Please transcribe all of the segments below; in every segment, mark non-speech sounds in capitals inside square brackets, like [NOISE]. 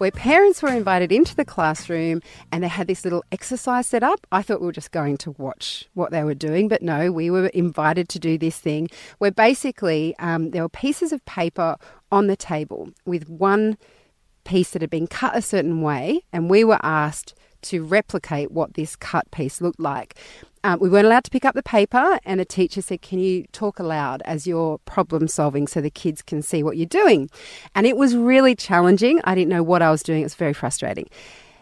where parents were invited into the classroom and they had this little exercise set up. I thought we were just going to watch what they were doing, but no, we were invited to do this thing where basically um, there were pieces of paper on the table with one piece that had been cut a certain way, and we were asked to replicate what this cut piece looked like. Um, we weren't allowed to pick up the paper, and the teacher said, Can you talk aloud as you're problem solving so the kids can see what you're doing? And it was really challenging. I didn't know what I was doing, it was very frustrating.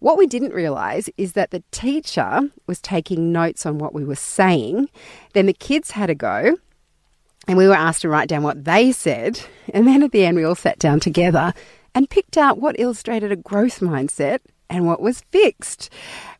What we didn't realise is that the teacher was taking notes on what we were saying. Then the kids had a go, and we were asked to write down what they said. And then at the end, we all sat down together and picked out what illustrated a growth mindset and what was fixed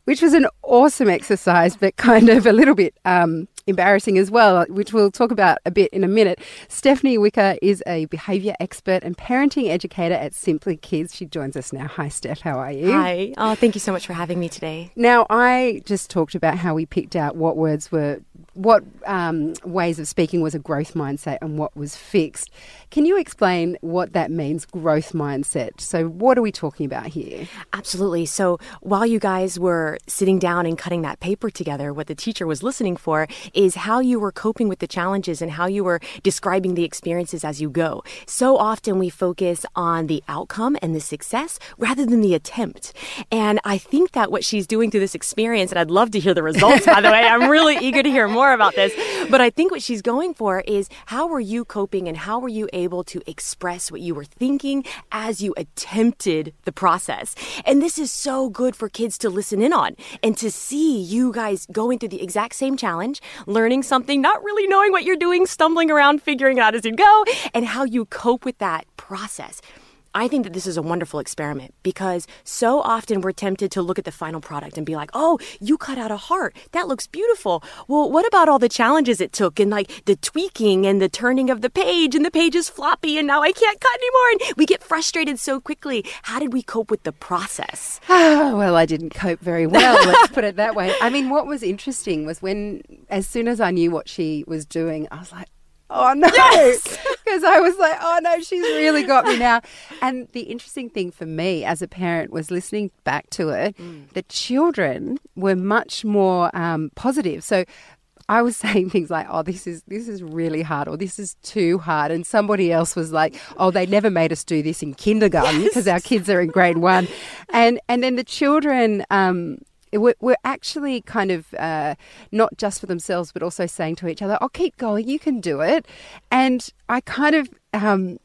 which was an awesome exercise, but kind of a little bit um, embarrassing as well, which we'll talk about a bit in a minute. Stephanie Wicker is a behaviour expert and parenting educator at Simply Kids. She joins us now. Hi, Steph. How are you? Hi. Oh, thank you so much for having me today. Now, I just talked about how we picked out what words were, what um, ways of speaking was a growth mindset and what was fixed. Can you explain what that means, growth mindset? So, what are we talking about here? Absolutely. So, while you guys were sitting down and cutting that paper together, what the teacher was listening for is how you were coping with the challenges and how you were describing the experiences as you go. So often we focus on the outcome and the success rather than the attempt. And I think that what she's doing through this experience, and I'd love to hear the results, by the way, I'm really eager to hear more about this. But I think what she's going for is how were you coping and how were you able to express what you were thinking as you attempted the process? And this is so good for kids to listen in on and to see you guys going through the exact same challenge, learning something, not really knowing what you're doing, stumbling around, figuring it out as you go, and how you cope with that process. I think that this is a wonderful experiment because so often we're tempted to look at the final product and be like, oh, you cut out a heart. That looks beautiful. Well, what about all the challenges it took and like the tweaking and the turning of the page and the page is floppy and now I can't cut anymore? And we get frustrated so quickly. How did we cope with the process? [SIGHS] well, I didn't cope very well. Let's put it that way. I mean, what was interesting was when, as soon as I knew what she was doing, I was like, oh no. Yes! [LAUGHS] Because I was like, oh no, she's really got me now. [LAUGHS] And the interesting thing for me as a parent was listening back to it, mm. the children were much more um, positive. So I was [LAUGHS] saying things like, "Oh, this is this is really hard," or "This is too hard," and somebody else was like, "Oh, they never made us do this in kindergarten because yes. our kids are in grade one," and and then the children um, we're, actually kind of uh, not just for themselves, but also saying to each other, "I'll oh, keep going. You can do it." And I kind of. Um,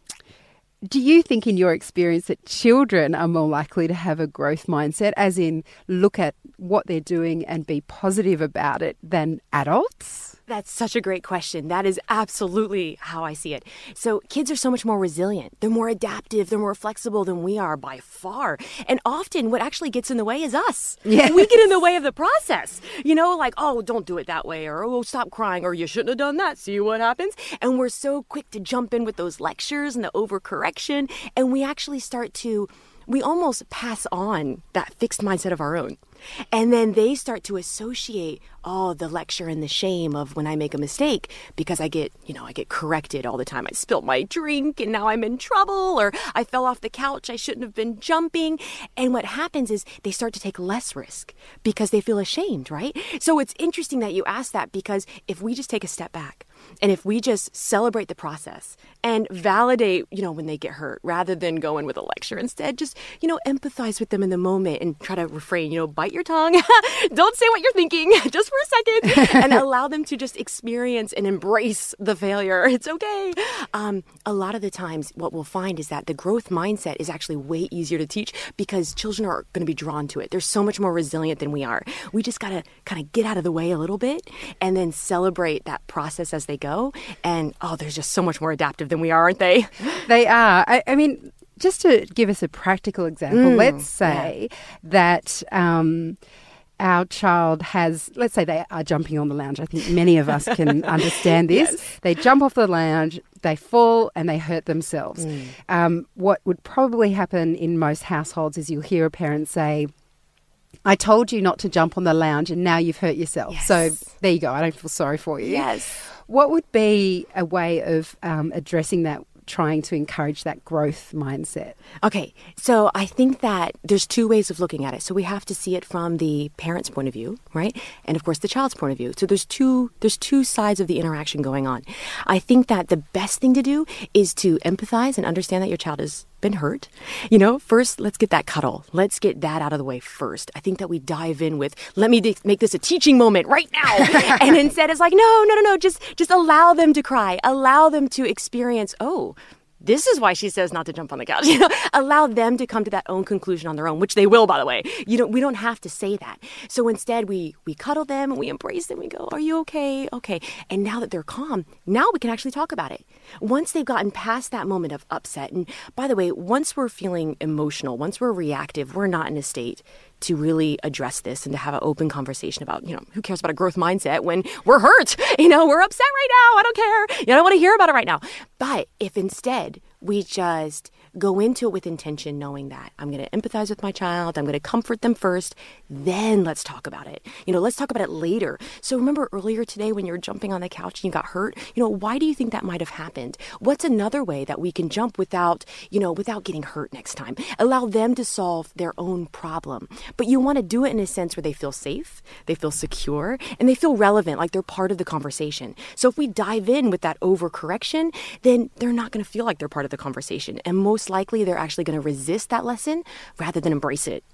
do you think, in your experience, that children are more likely to have a growth mindset, as in look at what they're doing and be positive about it, than adults? That's such a great question. That is absolutely how I see it. So, kids are so much more resilient. They're more adaptive. They're more flexible than we are by far. And often, what actually gets in the way is us. Yeah. We get in the way of the process. You know, like, oh, don't do it that way, or oh, stop crying, or you shouldn't have done that. See what happens? And we're so quick to jump in with those lectures and the overcorrection. And we actually start to we almost pass on that fixed mindset of our own. And then they start to associate all oh, the lecture and the shame of when I make a mistake because I get, you know, I get corrected all the time. I spilled my drink and now I'm in trouble, or I fell off the couch. I shouldn't have been jumping. And what happens is they start to take less risk because they feel ashamed, right? So it's interesting that you ask that because if we just take a step back, and if we just celebrate the process and validate, you know, when they get hurt rather than going with a lecture, instead just, you know, empathize with them in the moment and try to refrain, you know, bite your tongue, [LAUGHS] don't say what you're thinking [LAUGHS] just for a second, [LAUGHS] and allow them to just experience and embrace the failure. It's okay. Um, a lot of the times, what we'll find is that the growth mindset is actually way easier to teach because children are going to be drawn to it. They're so much more resilient than we are. We just got to kind of get out of the way a little bit and then celebrate that process as they go. And oh, they're just so much more adaptive than we are, aren't they? [LAUGHS] They are. I, I mean, just to give us a practical example, mm, let's say yeah. that. Um, our child has, let's say they are jumping on the lounge. I think many of us can [LAUGHS] understand this. Yes. They jump off the lounge, they fall, and they hurt themselves. Mm. Um, what would probably happen in most households is you'll hear a parent say, I told you not to jump on the lounge and now you've hurt yourself. So there you go. I don't feel sorry for you. Yes. What would be a way of um, addressing that, trying to encourage that growth mindset? Okay, so I think that there's two ways of looking at it. So we have to see it from the parent's point of view, right? And of course the child's point of view. So there's two there's two sides of the interaction going on. I think that the best thing to do is to empathize and understand that your child has been hurt. You know, first let's get that cuddle. Let's get that out of the way first. I think that we dive in with let me di- make this a teaching moment right now. [LAUGHS] and instead it's like no, no, no, no, just just allow them to cry. Allow them to experience, "Oh, this is why she says not to jump on the couch. [LAUGHS] You know, allow them to come to that own conclusion on their own, which they will, by the way. You don't. We don't have to say that. So instead, we we cuddle them and we embrace them. We go, "Are you okay? Okay." And now that they're calm, now we can actually talk about it. Once they've gotten past that moment of upset, and by the way, once we're feeling emotional, once we're reactive, we're not in a state to really address this and to have an open conversation about, you know, who cares about a growth mindset when we're hurt? [LAUGHS] You know, we're upset right now. I don't care. You know, I don't want to hear about it right now. But if instead we just go into it with intention, knowing that I'm going to empathize with my child, I'm going to comfort them first, then let's talk about it. You know, let's talk about it later. So remember earlier today when you were jumping on the couch and you got hurt, you know, why do you think that might have happened? What's another way that we can jump without, you know, without getting hurt next time? Allow them to solve their own problem. But you want to do it in a sense where they feel safe, they feel secure, and they feel relevant, like they're part of the conversation. So if we dive in with that overcorrection, then they're not going to feel like they're part of the conversation. And most likely they're actually going to resist that lesson rather than embrace it.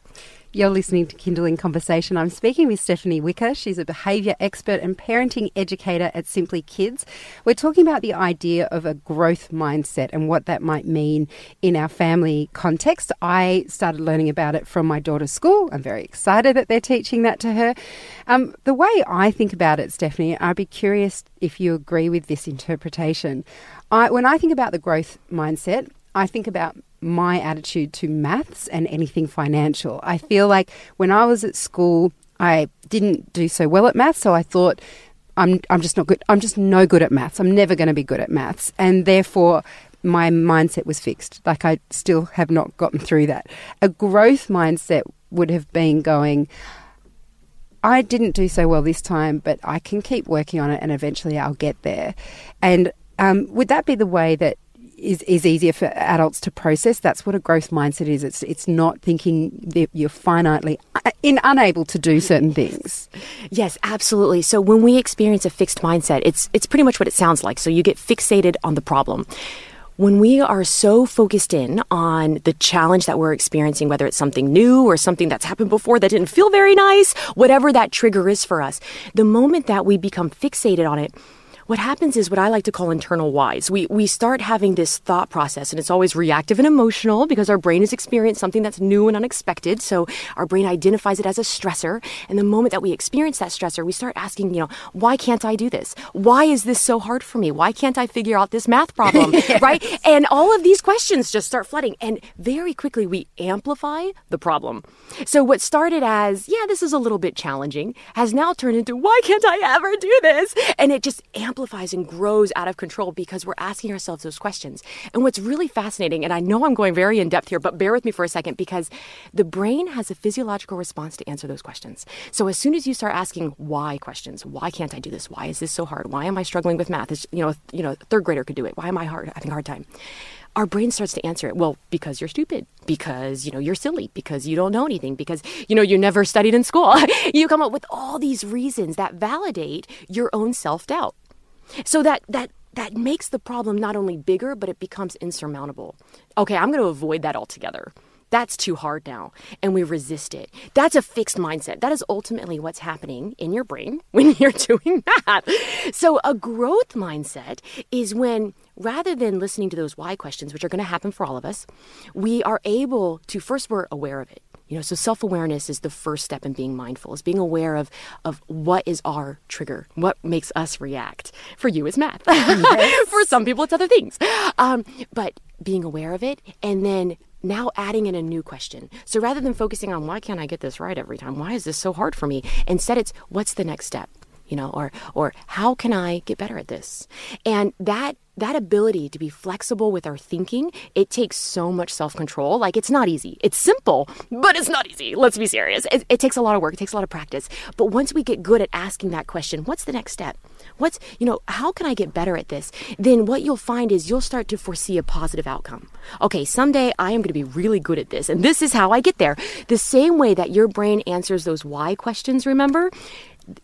You're listening to Kinderling Conversation. I'm speaking with Stephanie Wicker. She's a behaviour expert and parenting educator at Simply Kids. We're talking about the idea of a growth mindset and what that might mean in our family context. I started learning about it from my daughter's school. I'm very excited that they're teaching that to her. Um, the way I think about it, Stephanie, I'd be curious if you agree with this interpretation. I, when I think about the growth mindset, I think about my attitude to maths and anything financial. I feel like when I was at school, I didn't do so well at maths, so I thought I'm I'm just not good. I'm just no good at maths. I'm never going to be good at maths, and therefore my mindset was fixed. Like I still have not gotten through that. A growth mindset would have been going. I didn't do so well this time, but I can keep working on it, and eventually I'll get there. And um, would that be the way that is, is easier for adults to process. That's what a growth mindset is. It's it's not thinking that you're finitely uh, in unable to do certain things. Yes, absolutely. So when we experience a fixed mindset, it's it's pretty much what it sounds like. So you get fixated on the problem. When we are so focused in on the challenge that we're experiencing, whether it's something new or something that's happened before that didn't feel very nice, whatever that trigger is for us, the moment that we become fixated on it, what happens is what I like to call internal whys. We we start having this thought process, and it's always reactive and emotional because our brain has experienced something that's new and unexpected. So our brain identifies it as a stressor, and the moment that we experience that stressor, we start asking, you know, why can't I do this? Why is this so hard for me? Why can't I figure out this math problem? [LAUGHS] Right? And all of these questions just start flooding, and very quickly we amplify the problem. So what started as, yeah, this is a little bit challenging, has now turned into, why can't I ever do this? And it just amplifies and grows out of control because we're asking ourselves those questions. And what's really fascinating, and I know I'm going very in depth here, but bear with me for a second because the brain has a physiological response to answer those questions. So as soon as you start asking why questions, why can't I do this? Why is this so hard? Why am I struggling with math? It's, you know, you know, third grader could do it. Why am I hard having a hard time? our brain starts to answer it well because you're stupid because you know you're silly because you don't know anything because you know you never studied in school [LAUGHS] you come up with all these reasons that validate your own self-doubt so that that that makes the problem not only bigger but it becomes insurmountable okay i'm going to avoid that altogether that's too hard now. And we resist it. That's a fixed mindset. That is ultimately what's happening in your brain [LAUGHS] when you're doing that. So, a growth mindset is when rather than listening to those why questions, which are going to happen for all of us, we are able to first, we're aware of it. You know, so self-awareness is the first step in being mindful, is being aware of of what is our trigger, what makes us react. For you, it's math. Yes. [LAUGHS] For some people, it's other things. Um, but being aware of it and then now adding in a new question. So rather than focusing on why can't I get this right every time? Why is this so hard for me? Instead, it's what's the next step? You know, or or how can I get better at this? And that that ability to be flexible with our thinking, it takes so much self control. Like, it's not easy. It's simple, but it's not easy. Let's be serious. It, it, takes a lot of work, it takes a lot of practice. But once we get good at asking that question, what's the next step? What's, you know, how can I get better at this? Then what you'll find is you'll start to foresee a positive outcome. Okay, someday I am going to be really good at this, and this is how I get there. The same way that your brain answers those why questions, remember?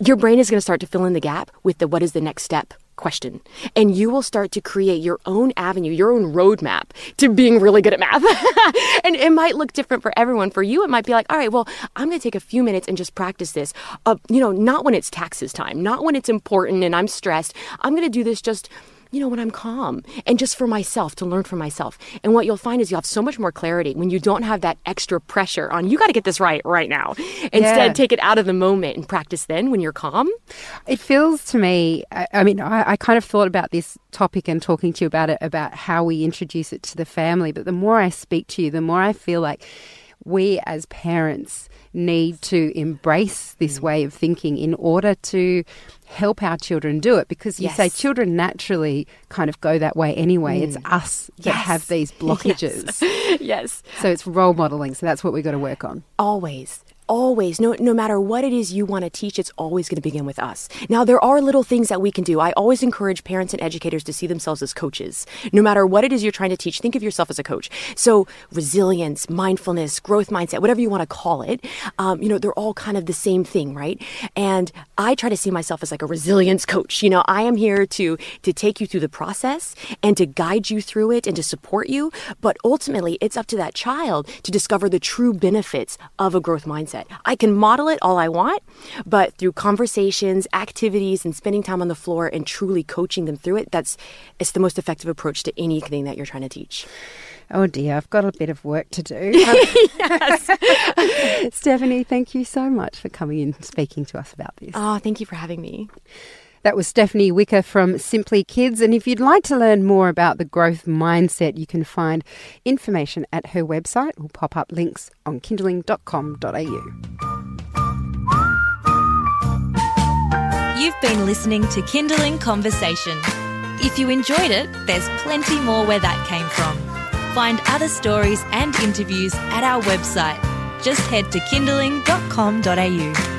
Your brain is going to start to fill in the gap with the what is the next step question. And you will start to create your own avenue, your own roadmap to being really good at math. [LAUGHS] and it might look different for everyone. For you, it might be like, all right, well, I'm going to take a few minutes and just practice this. Uh, you know, not when it's taxes time, not when it's important and I'm stressed. I'm going to do this just you know, when I'm calm and just for myself to learn for myself. And what you'll find is you'll have so much more clarity when you don't have that extra pressure on, you got to get this right right now. Instead, yeah. take it out of the moment and practice then when you're calm. It feels to me, I, I mean, I, I kind of thought about this topic and talking to you about it, about how we introduce it to the family. But the more I speak to you, the more I feel like we as parents need to embrace this mm. way of thinking in order to help our children do it because you yes. say children naturally kind of go that way anyway. Mm. It's us that yes. have these [LAUGHS] blockages. yes. [LAUGHS] yes. So it's role modeling. So that's what we've got to work on. Always always, no, no matter what it is you want to teach, it's always going to begin with us. Now, there are little things that we can do. I always encourage parents and educators to see themselves as coaches. No matter what it is you're trying to teach, think of yourself as a coach. So, resilience, mindfulness, growth mindset, whatever you want to call it, um, you know, they're all kind of the same thing, right? And I try to see myself as like a resilience coach. You know, I am here to to take you through the process and to guide you through it and to support you. But ultimately, it's up to that child to discover the true benefits of a growth mindset mindset. I can model it all I want, but through conversations, activities, and spending time on the floor and truly coaching them through it, that's it's the most effective approach to anything that you're trying to teach. Oh dear, I've got a bit of work to do. [LAUGHS] [LAUGHS] Stephanie, thank you so much for coming in and speaking to us about this. Oh, thank you for having me. That was Stephanie Wicker from Simply Kids. And if you'd like to learn more about the growth mindset, you can find information at her website. We'll pop up links on kinderling.com.au. You've been listening to Kinderling Conversation. If you enjoyed it, there's plenty more where that came from. Find other stories and interviews at our website. Just head to kinderling.com.au.